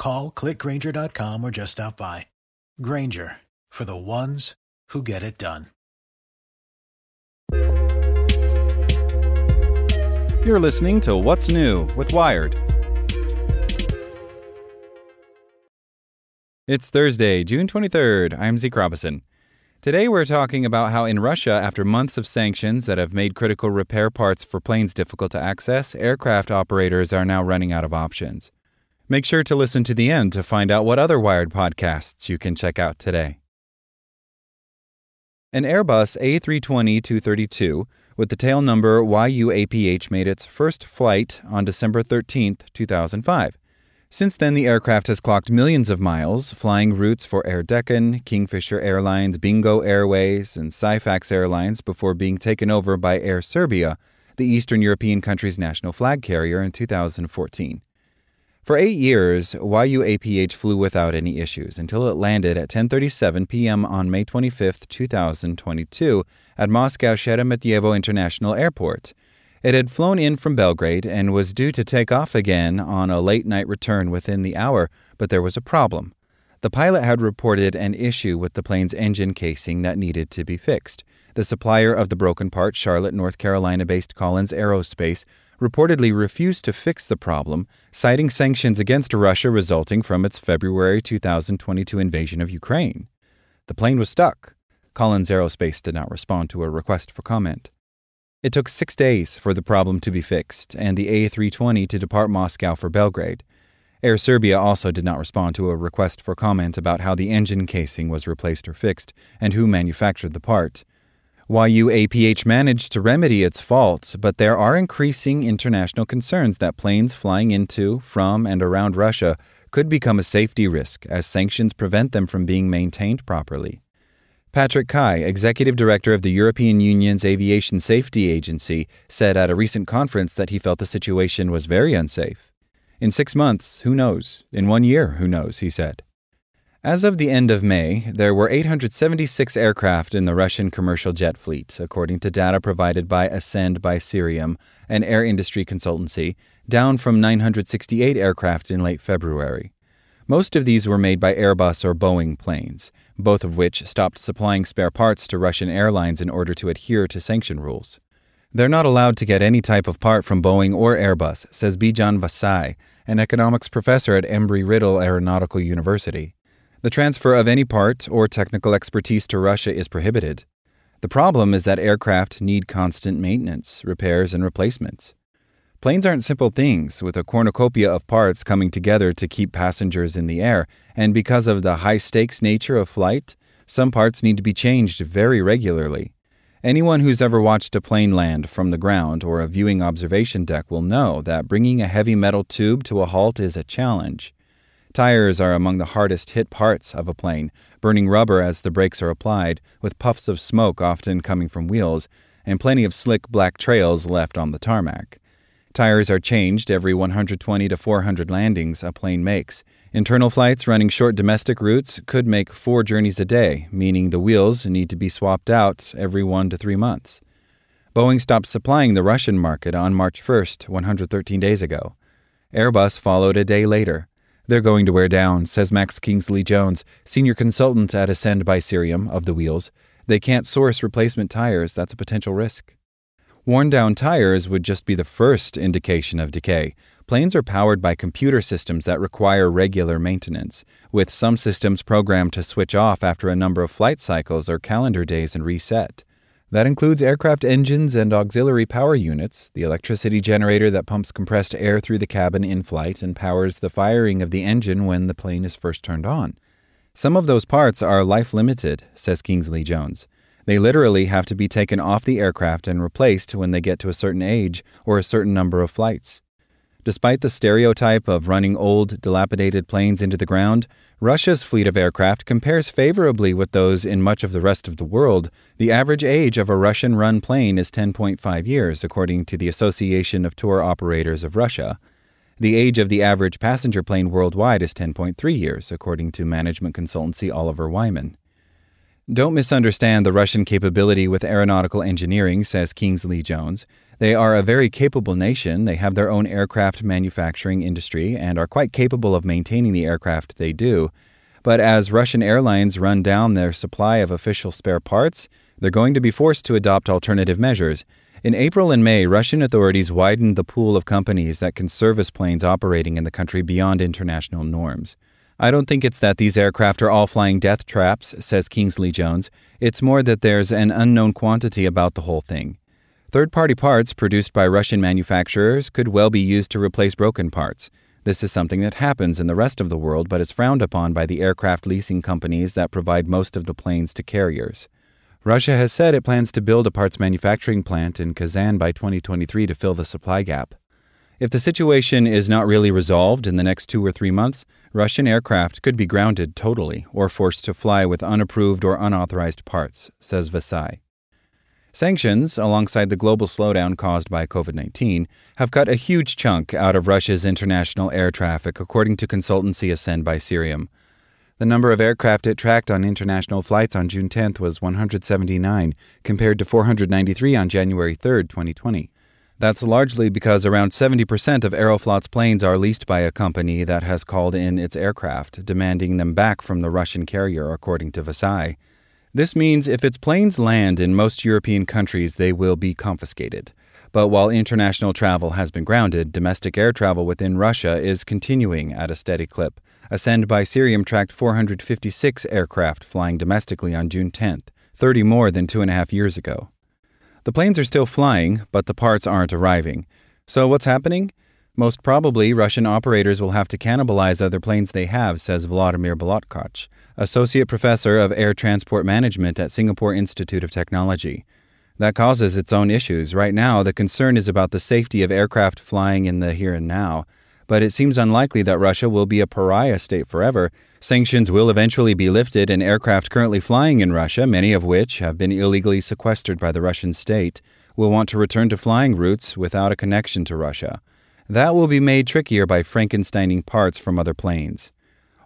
Call click grainger.com or just stop by. Grainger for the ones who get it done. You're listening to What's New with Wired. It's Thursday, June 23rd. I'm Zeke Robison. Today we're talking about how in Russia, after months of sanctions that have made critical repair parts for planes difficult to access, aircraft operators are now running out of options. Make sure to listen to the end to find out what other Wired podcasts you can check out today. An Airbus A320 232 with the tail number YUAPH made its first flight on December 13, 2005. Since then, the aircraft has clocked millions of miles, flying routes for Air Deccan, Kingfisher Airlines, Bingo Airways, and Syfax Airlines before being taken over by Air Serbia, the Eastern European country's national flag carrier, in 2014. For eight years, YUAPH flew without any issues until it landed at 10:37 p.m. on May 25, 2022, at Moscow Sheremetyevo International Airport. It had flown in from Belgrade and was due to take off again on a late night return within the hour, but there was a problem. The pilot had reported an issue with the plane's engine casing that needed to be fixed. The supplier of the broken part, Charlotte, North Carolina based Collins Aerospace, reportedly refused to fix the problem, citing sanctions against Russia resulting from its February 2022 invasion of Ukraine. The plane was stuck. Collins Aerospace did not respond to a request for comment. It took six days for the problem to be fixed and the A320 to depart Moscow for Belgrade. Air Serbia also did not respond to a request for comment about how the engine casing was replaced or fixed and who manufactured the part. YUAPH managed to remedy its faults, but there are increasing international concerns that planes flying into, from, and around Russia could become a safety risk as sanctions prevent them from being maintained properly. Patrick Ky, executive director of the European Union's Aviation Safety Agency, said at a recent conference that he felt the situation was very unsafe. In six months, who knows? In one year, who knows? he said. As of the end of May, there were 876 aircraft in the Russian commercial jet fleet, according to data provided by Ascend by Cirium, an air industry consultancy, down from 968 aircraft in late February. Most of these were made by Airbus or Boeing planes, both of which stopped supplying spare parts to Russian airlines in order to adhere to sanction rules. They're not allowed to get any type of part from Boeing or Airbus, says Bijan Vasigh, an economics professor at Embry Riddle Aeronautical University. The transfer of any part or technical expertise to Russia is prohibited. The problem is that aircraft need constant maintenance, repairs, and replacements. Planes aren't simple things, with a cornucopia of parts coming together to keep passengers in the air, and because of the high stakes nature of flight, some parts need to be changed very regularly. Anyone who's ever watched a plane land from the ground or a viewing observation deck will know that bringing a heavy metal tube to a halt is a challenge. Tires are among the hardest hit parts of a plane, burning rubber as the brakes are applied, with puffs of smoke often coming from wheels, and plenty of slick black trails left on the tarmac. Tires are changed every 120 to 400 landings a plane makes. Internal flights running short domestic routes could make four journeys a day, meaning the wheels need to be swapped out every one to three months. Boeing stopped supplying the Russian market on March 1st, 113 days ago. Airbus followed a day later. They're going to wear down, says Max Kingsley Jones, senior consultant at Ascend by Cirium of the wheels. They can't source replacement tires, that's a potential risk. Worn down tires would just be the first indication of decay. Planes are powered by computer systems that require regular maintenance, with some systems programmed to switch off after a number of flight cycles or calendar days and reset. That includes aircraft engines and auxiliary power units, the electricity generator that pumps compressed air through the cabin in flight and powers the firing of the engine when the plane is first turned on. Some of those parts are life limited, says Kingsley Jones. They literally have to be taken off the aircraft and replaced when they get to a certain age or a certain number of flights. Despite the stereotype of running old, dilapidated planes into the ground, Russia's fleet of aircraft compares favorably with those in much of the rest of the world. The average age of a Russian run plane is 10.5 years, according to the Association of Tour Operators of Russia. The age of the average passenger plane worldwide is 10.3 years, according to management consultancy Oliver Wyman. Don't misunderstand the Russian capability with aeronautical engineering, says Kingsley Jones. They are a very capable nation. They have their own aircraft manufacturing industry and are quite capable of maintaining the aircraft they do. But as Russian airlines run down their supply of official spare parts, they're going to be forced to adopt alternative measures. In April and May, Russian authorities widened the pool of companies that can service planes operating in the country beyond international norms. I don't think it's that these aircraft are all flying death traps, says Kingsley Jones. It's more that there's an unknown quantity about the whole thing. Third party parts produced by Russian manufacturers could well be used to replace broken parts. This is something that happens in the rest of the world but is frowned upon by the aircraft leasing companies that provide most of the planes to carriers. Russia has said it plans to build a parts manufacturing plant in Kazan by 2023 to fill the supply gap. If the situation is not really resolved in the next two or three months, Russian aircraft could be grounded totally or forced to fly with unapproved or unauthorized parts, says Vasigh. Sanctions, alongside the global slowdown caused by COVID 19, have cut a huge chunk out of Russia's international air traffic, according to consultancy Ascend by Cirium. The number of aircraft it tracked on international flights on June 10th was 179, compared to 493 on January 3, 2020. That's largely because around 70% of Aeroflot's planes are leased by a company that has called in its aircraft, demanding them back from the Russian carrier, according to Vasigh. This means if its planes land in most European countries, they will be confiscated. But while international travel has been grounded, domestic air travel within Russia is continuing at a steady clip. Ascend by Cirium tracked 456 aircraft flying domestically on June 10th, 30 more than two and a half years ago. The planes are still flying, but the parts aren't arriving. So what's happening? Most probably, Russian operators will have to cannibalize other planes they have, says Vladimir Bilotkach, Associate Professor of Air Transport Management at Singapore Institute of Technology. That causes its own issues. Right now, the concern is about the safety of aircraft flying in the here and now but it seems unlikely that Russia will be a pariah state forever. Sanctions will eventually be lifted, and aircraft currently flying in Russia, many of which have been illegally sequestered by the Russian state, will want to return to flying routes without a connection to Russia. That will be made trickier by Frankensteining parts from other planes.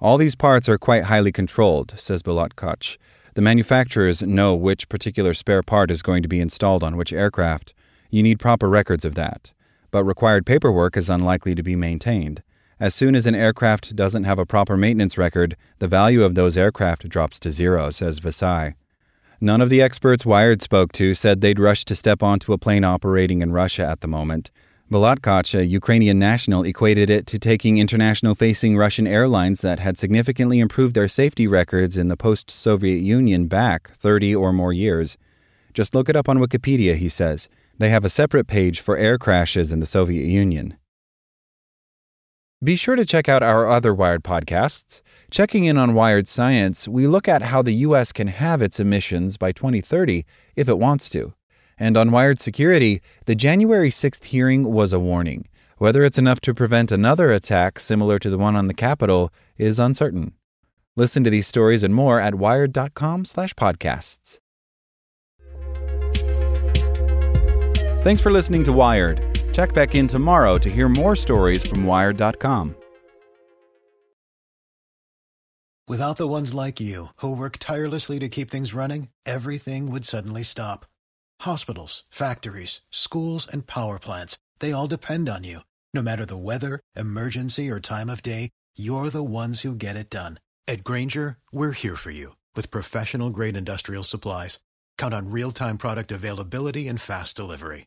All these parts are quite highly controlled, says Bilotkach. The manufacturers know which particular spare part is going to be installed on which aircraft. You need proper records of that but required paperwork is unlikely to be maintained. As soon as an aircraft doesn't have a proper maintenance record, the value of those aircraft drops to zero, says Vasigh. None of the experts Wired spoke to said they'd rush to step onto a plane operating in Russia at the moment. Bilotkach, a Ukrainian national, equated it to taking international facing Russian airlines that had significantly improved their safety records in the post Soviet Union back 30 or more years. Just look it up on Wikipedia, he says. They have a separate page for air crashes in the Soviet Union. Be sure to check out our other Wired podcasts. Checking in on Wired Science, we look at how the U.S. can have its emissions by 2030 if it wants to. And on Wired Security, the January 6th hearing was a warning. Whether it's enough to prevent another attack similar to the one on the Capitol is uncertain. Listen to these stories and more at wired.com/podcasts. Thanks for listening to Wired. Check back in tomorrow to hear more stories from Wired.com. Without the ones like you, who work tirelessly to keep things running, everything would suddenly stop. Hospitals, factories, schools, and power plants, they all depend on you. No matter the weather, emergency, or time of day, you're the ones who get it done. At Grainger, we're here for you with professional grade industrial supplies. Count on real time product availability and fast delivery.